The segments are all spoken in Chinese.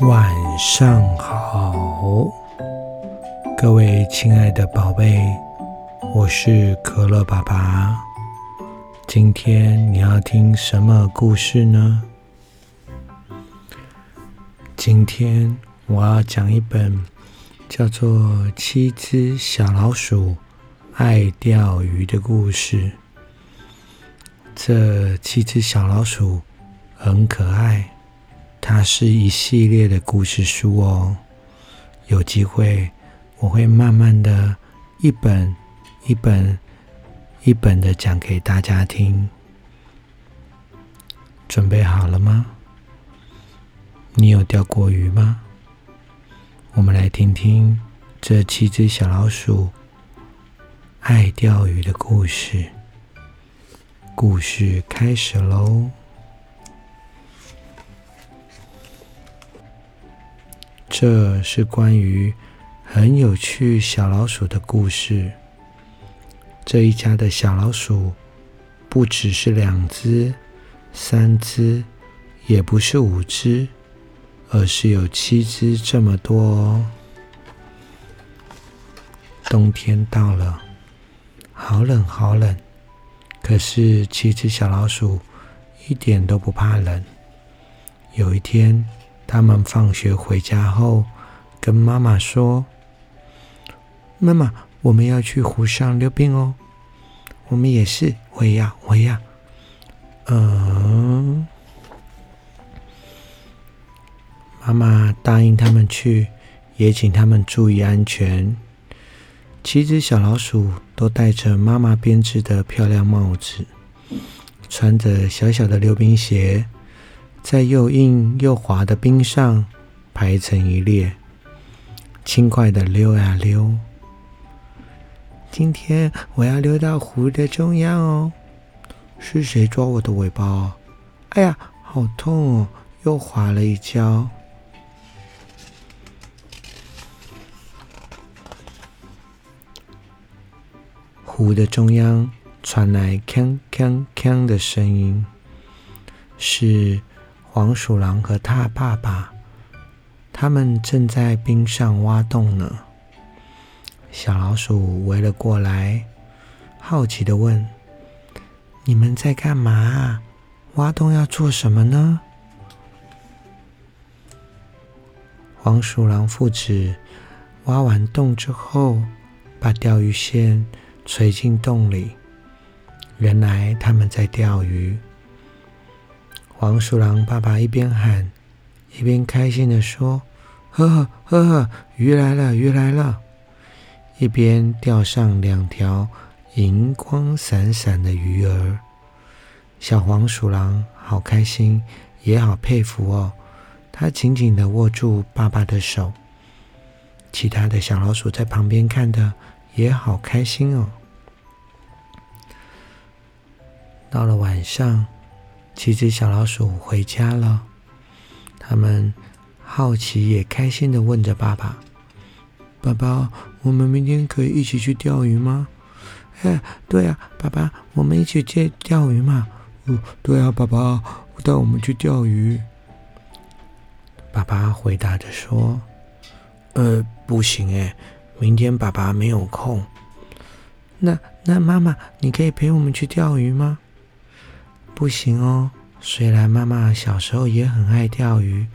晚上好，各位亲爱的宝贝，我是可乐爸爸。今天你要听什么故事呢？今天我要讲一本叫做《七只小老鼠爱钓鱼》的故事。这七只小老鼠很可爱。它是一系列的故事书哦，有机会我会慢慢的一本一本一本的讲给大家听。准备好了吗？你有钓过鱼吗？我们来听听这七只小老鼠爱钓鱼的故事。故事开始喽！这是关于很有趣小老鼠的故事。这一家的小老鼠不只是两只、三只，也不是五只，而是有七只这么多哦。冬天到了，好冷好冷，可是七只小老鼠一点都不怕冷。有一天。他们放学回家后，跟妈妈说：“妈妈，我们要去湖上溜冰哦。”我们也是，我也要，我也要。嗯，妈妈答应他们去，也请他们注意安全。七只小老鼠都戴着妈妈编织的漂亮帽子，穿着小小的溜冰鞋。在又硬又滑的冰上排成一列，轻快的溜呀溜。今天我要溜到湖的中央哦。是谁抓我的尾巴？哎呀，好痛哦！又滑了一跤。湖的中央传来锵锵锵的声音，是。黄鼠狼和他爸爸，他们正在冰上挖洞呢。小老鼠围了过来，好奇的问：“你们在干嘛？挖洞要做什么呢？”黄鼠狼父子挖完洞之后，把钓鱼线垂进洞里。原来他们在钓鱼。黄鼠狼爸爸一边喊，一边开心的说：“呵呵呵呵，鱼来了，鱼来了！”一边钓上两条银光闪闪的鱼儿。小黄鼠狼好开心，也好佩服哦。它紧紧的握住爸爸的手。其他的小老鼠在旁边看的也好开心哦。到了晚上。七只小老鼠回家了，他们好奇也开心的问着爸爸：“爸爸，我们明天可以一起去钓鱼吗？”“哎，对啊，爸爸，我们一起去钓鱼嘛。”“哦，对啊，爸爸，带我们去钓鱼。”爸爸回答着说：“呃，不行哎，明天爸爸没有空。那那妈妈，你可以陪我们去钓鱼吗？”不行哦，虽然妈妈小时候也很爱钓鱼，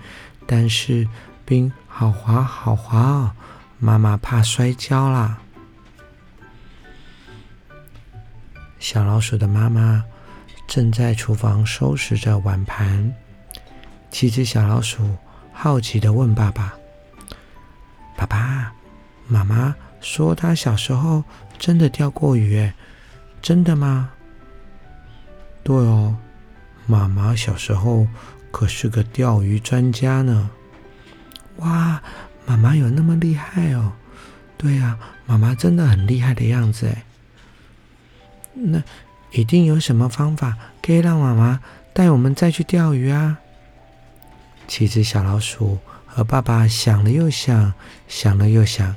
但是冰好滑好滑哦，妈妈怕摔跤啦。小老鼠的妈妈正在厨房收拾着碗盘，七只小老鼠好奇的问爸爸：“爸爸，妈妈说她小时候真的钓过鱼，真的吗？”对哦，妈妈小时候可是个钓鱼专家呢。哇，妈妈有那么厉害哦？对呀，妈妈真的很厉害的样子哎。那一定有什么方法可以让妈妈带我们再去钓鱼啊？七只小老鼠和爸爸想了又想，想了又想，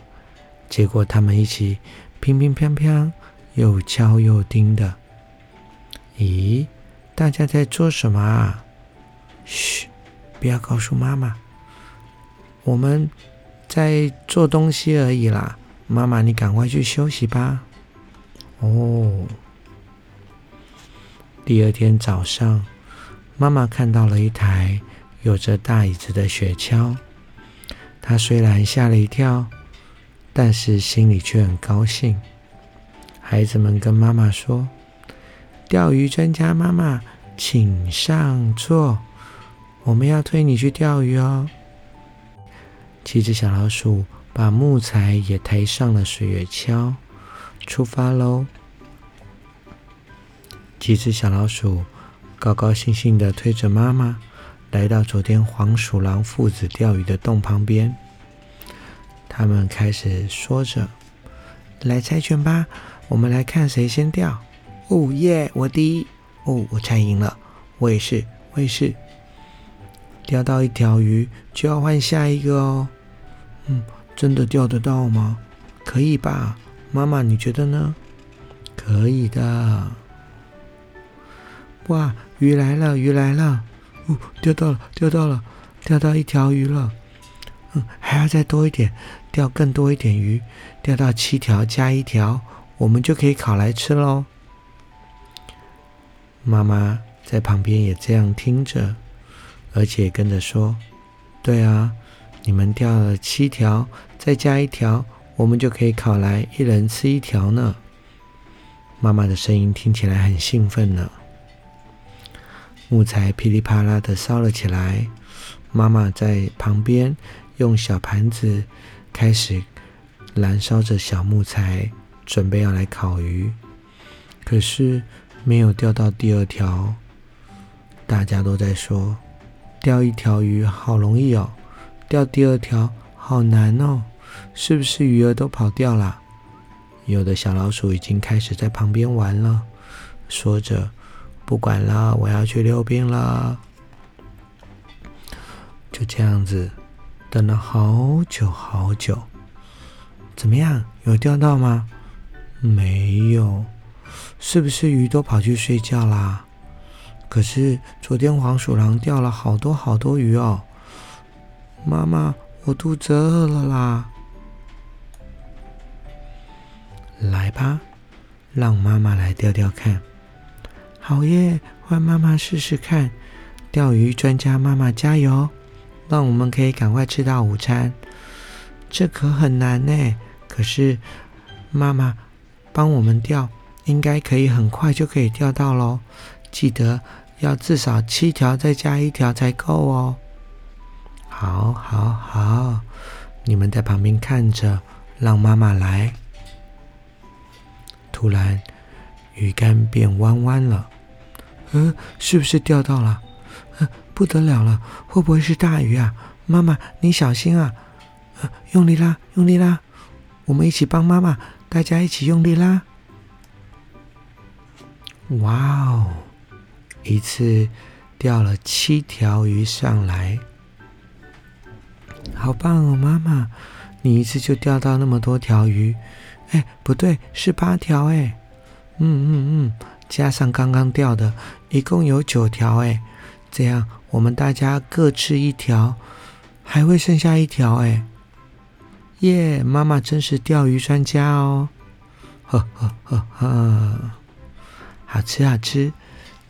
结果他们一起乒乒乓乓，又敲又钉的。咦，大家在做什么啊？嘘，不要告诉妈妈。我们在做东西而已啦。妈妈，你赶快去休息吧。哦。第二天早上，妈妈看到了一台有着大椅子的雪橇。她虽然吓了一跳，但是心里却很高兴。孩子们跟妈妈说：“钓鱼专家妈妈，请上座，我们要推你去钓鱼哦。”七只小老鼠把木材也抬上了水月橇，出发喽。几只小老鼠高高兴兴地推着妈妈，来到昨天黄鼠狼父子钓鱼的洞旁边。他们开始说着：“来猜拳吧，我们来看谁先钓。”“哦耶，我第一！”“哦，我猜赢了。”“我也是，我也是。”钓到一条鱼就要换下一个哦。嗯，真的钓得到吗？可以吧，妈妈，你觉得呢？可以的。哇，鱼来了，鱼来了！哦，钓到了，钓到了，钓到一条鱼了。嗯，还要再多一点，钓更多一点鱼，钓到七条加一条，我们就可以烤来吃喽。妈妈在旁边也这样听着，而且跟着说：“对啊，你们钓了七条，再加一条，我们就可以烤来一人吃一条呢。”妈妈的声音听起来很兴奋呢。木材噼里啪啦的烧了起来，妈妈在旁边用小盘子开始燃烧着小木材，准备要来烤鱼。可是没有钓到第二条，大家都在说：钓一条鱼好容易哦，钓第二条好难哦，是不是鱼儿都跑掉了？有的小老鼠已经开始在旁边玩了，说着。不管了，我要去溜冰了。就这样子，等了好久好久。怎么样？有钓到吗？没有。是不是鱼都跑去睡觉啦？可是昨天黄鼠狼钓了好多好多鱼哦。妈妈，我肚子饿了啦。来吧，让妈妈来钓钓看。好耶！换妈妈试试看，钓鱼专家妈妈加油，让我们可以赶快吃到午餐。这可很难呢，可是妈妈帮我们钓，应该可以很快就可以钓到喽。记得要至少七条，再加一条才够哦。好，好，好，你们在旁边看着，让妈妈来。突然，鱼竿变弯弯了。嗯，是不是钓到了？嗯，不得了了，会不会是大鱼啊？妈妈，你小心啊！用力拉，用力拉！我们一起帮妈妈，大家一起用力拉！哇哦，一次钓了七条鱼上来，好棒哦！妈妈，你一次就钓到那么多条鱼？哎，不对，是八条哎！嗯嗯嗯。加上刚刚钓的，一共有九条哎，这样我们大家各吃一条，还会剩下一条哎。耶，妈妈真是钓鱼专家哦！呵呵呵呵，好吃好吃！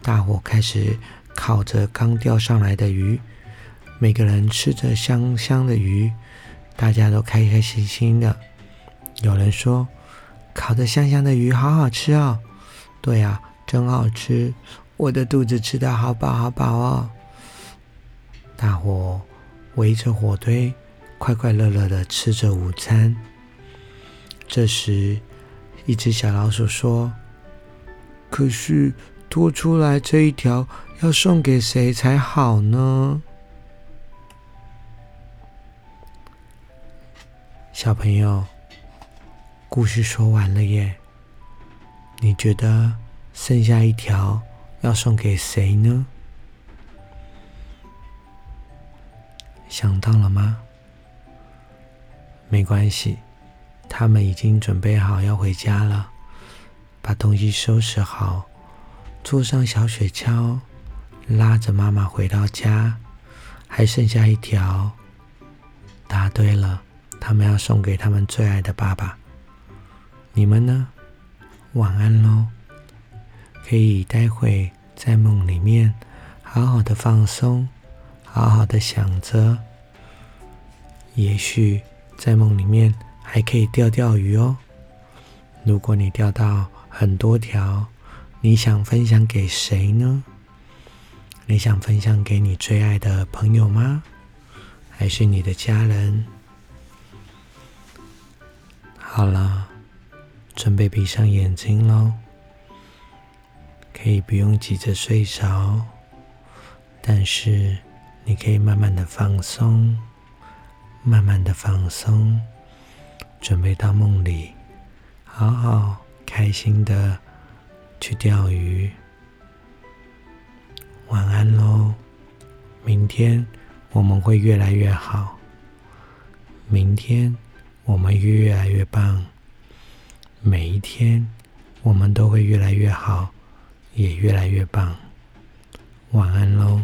大伙开始烤着刚钓上来的鱼，每个人吃着香香的鱼，大家都开开心心的。有人说，烤的香香的鱼好好吃哦。对呀，真好吃！我的肚子吃的好饱好饱哦。大伙围着火堆，快快乐乐的吃着午餐。这时，一只小老鼠说：“可是拖出来这一条要送给谁才好呢？”小朋友，故事说完了耶。你觉得剩下一条要送给谁呢？想到了吗？没关系，他们已经准备好要回家了，把东西收拾好，坐上小雪橇，拉着妈妈回到家，还剩下一条，答对了，他们要送给他们最爱的爸爸。你们呢？晚安喽！可以待会在梦里面好好的放松，好好的想着。也许在梦里面还可以钓钓鱼哦。如果你钓到很多条，你想分享给谁呢？你想分享给你最爱的朋友吗？还是你的家人？好了，准备闭上眼睛喽。可以不用急着睡着，但是你可以慢慢的放松，慢慢的放松，准备到梦里，好好开心的去钓鱼。晚安喽，明天。我们会越来越好，明天我们越来越棒，每一天我们都会越来越好，也越来越棒。晚安喽。